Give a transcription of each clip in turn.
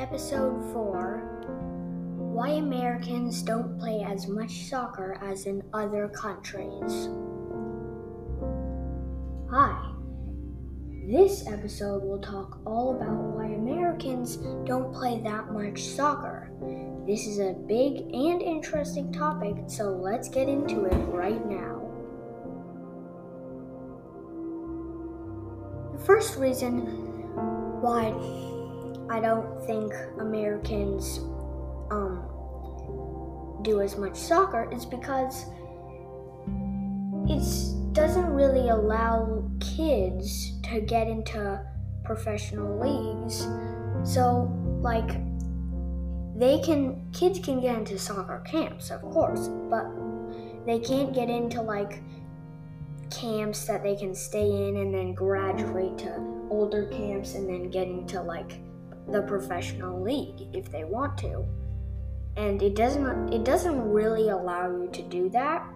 Episode 4 Why Americans Don't Play as Much Soccer as in Other Countries. Hi. This episode will talk all about why Americans don't play that much soccer. This is a big and interesting topic, so let's get into it right now. The first reason why I don't think Americans um, do as much soccer is because it doesn't really allow kids to get into professional leagues. So, like, they can, kids can get into soccer camps, of course, but they can't get into like camps that they can stay in and then graduate to older camps and then get into like the professional league if they want to. And it doesn't it doesn't really allow you to do that.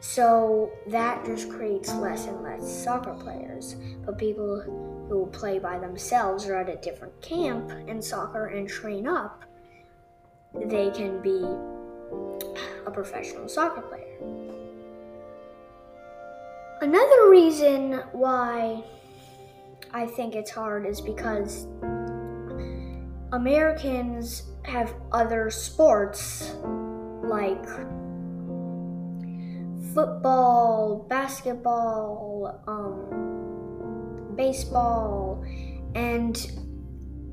So that just creates less and less soccer players. But people who play by themselves or at a different camp in soccer and train up, they can be a professional soccer player. Another reason why I think it's hard is because Americans have other sports like football, basketball, um, baseball, and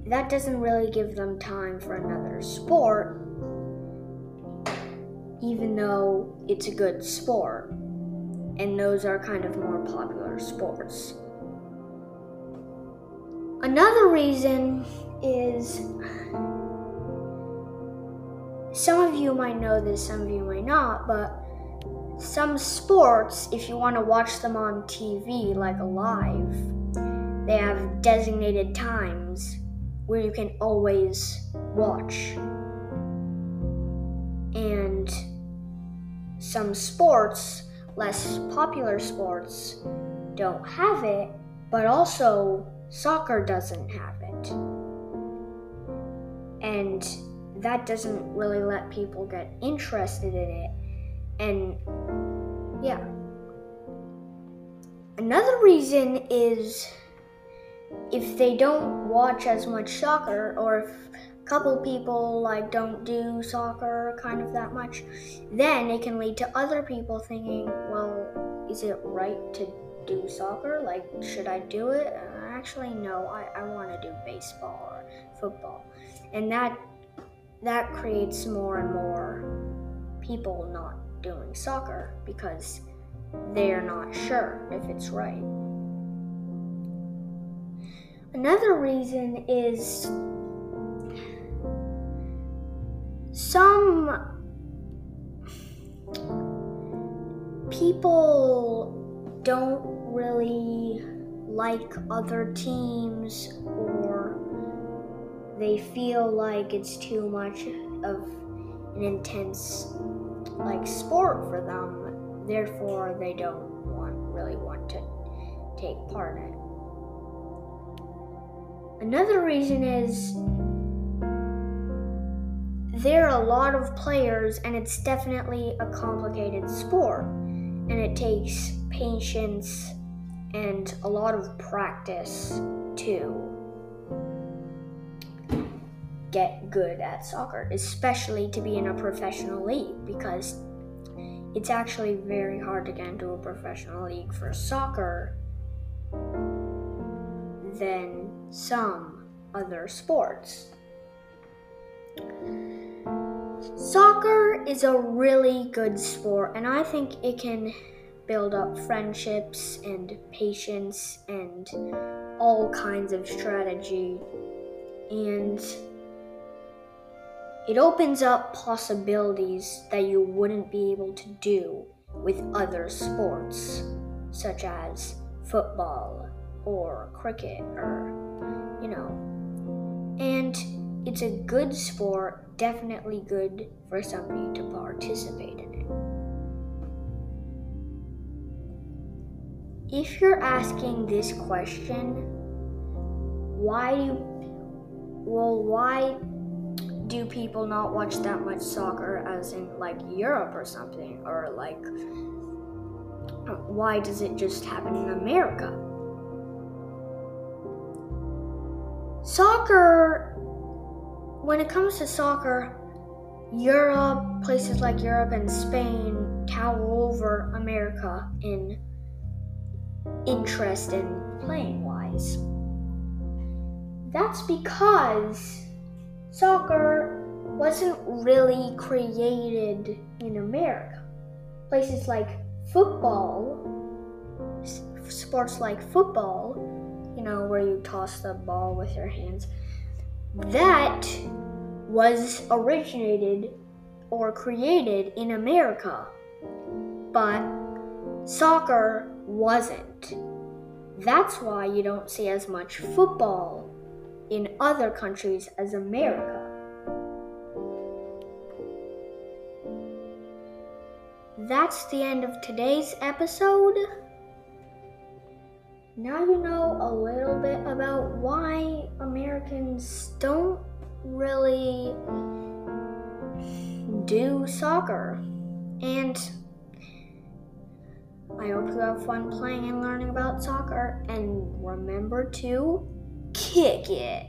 that doesn't really give them time for another sport, even though it's a good sport. And those are kind of more popular sports. Another reason is some of you might know this, some of you might not, but some sports, if you want to watch them on TV, like live, they have designated times where you can always watch. And some sports, less popular sports, don't have it, but also Soccer doesn't have it. And that doesn't really let people get interested in it. And yeah. Another reason is if they don't watch as much soccer or if a couple people like don't do soccer kind of that much, then it can lead to other people thinking, well, is it right to do soccer? Like, should I do it? Actually no, I, I want to do baseball or football. And that that creates more and more people not doing soccer because they're not sure if it's right. Another reason is some people don't really like other teams or they feel like it's too much of an intense like sport for them therefore they don't want really want to take part in it. Another reason is there are a lot of players and it's definitely a complicated sport and it takes patience and a lot of practice to get good at soccer, especially to be in a professional league because it's actually very hard to get into a professional league for soccer than some other sports. Soccer is a really good sport, and I think it can build up friendships and patience and all kinds of strategy. And it opens up possibilities that you wouldn't be able to do with other sports, such as football or cricket or, you know. And it's a good sport, definitely good for somebody to participate in it. If you're asking this question, why do well, why do people not watch that much soccer as in like Europe or something? Or like, why does it just happen in America? Soccer, when it comes to soccer, Europe, places like Europe and Spain tower over America in interest in playing wise. That's because soccer wasn't really created in America. Places like football, sports like football, you know, where you toss the ball with your hands, that was originated or created in America. But soccer wasn't. That's why you don't see as much football in other countries as America. That's the end of today's episode. Now you know a little bit about why Americans don't really do soccer. And I hope you have fun playing and learning about soccer. And remember to kick it.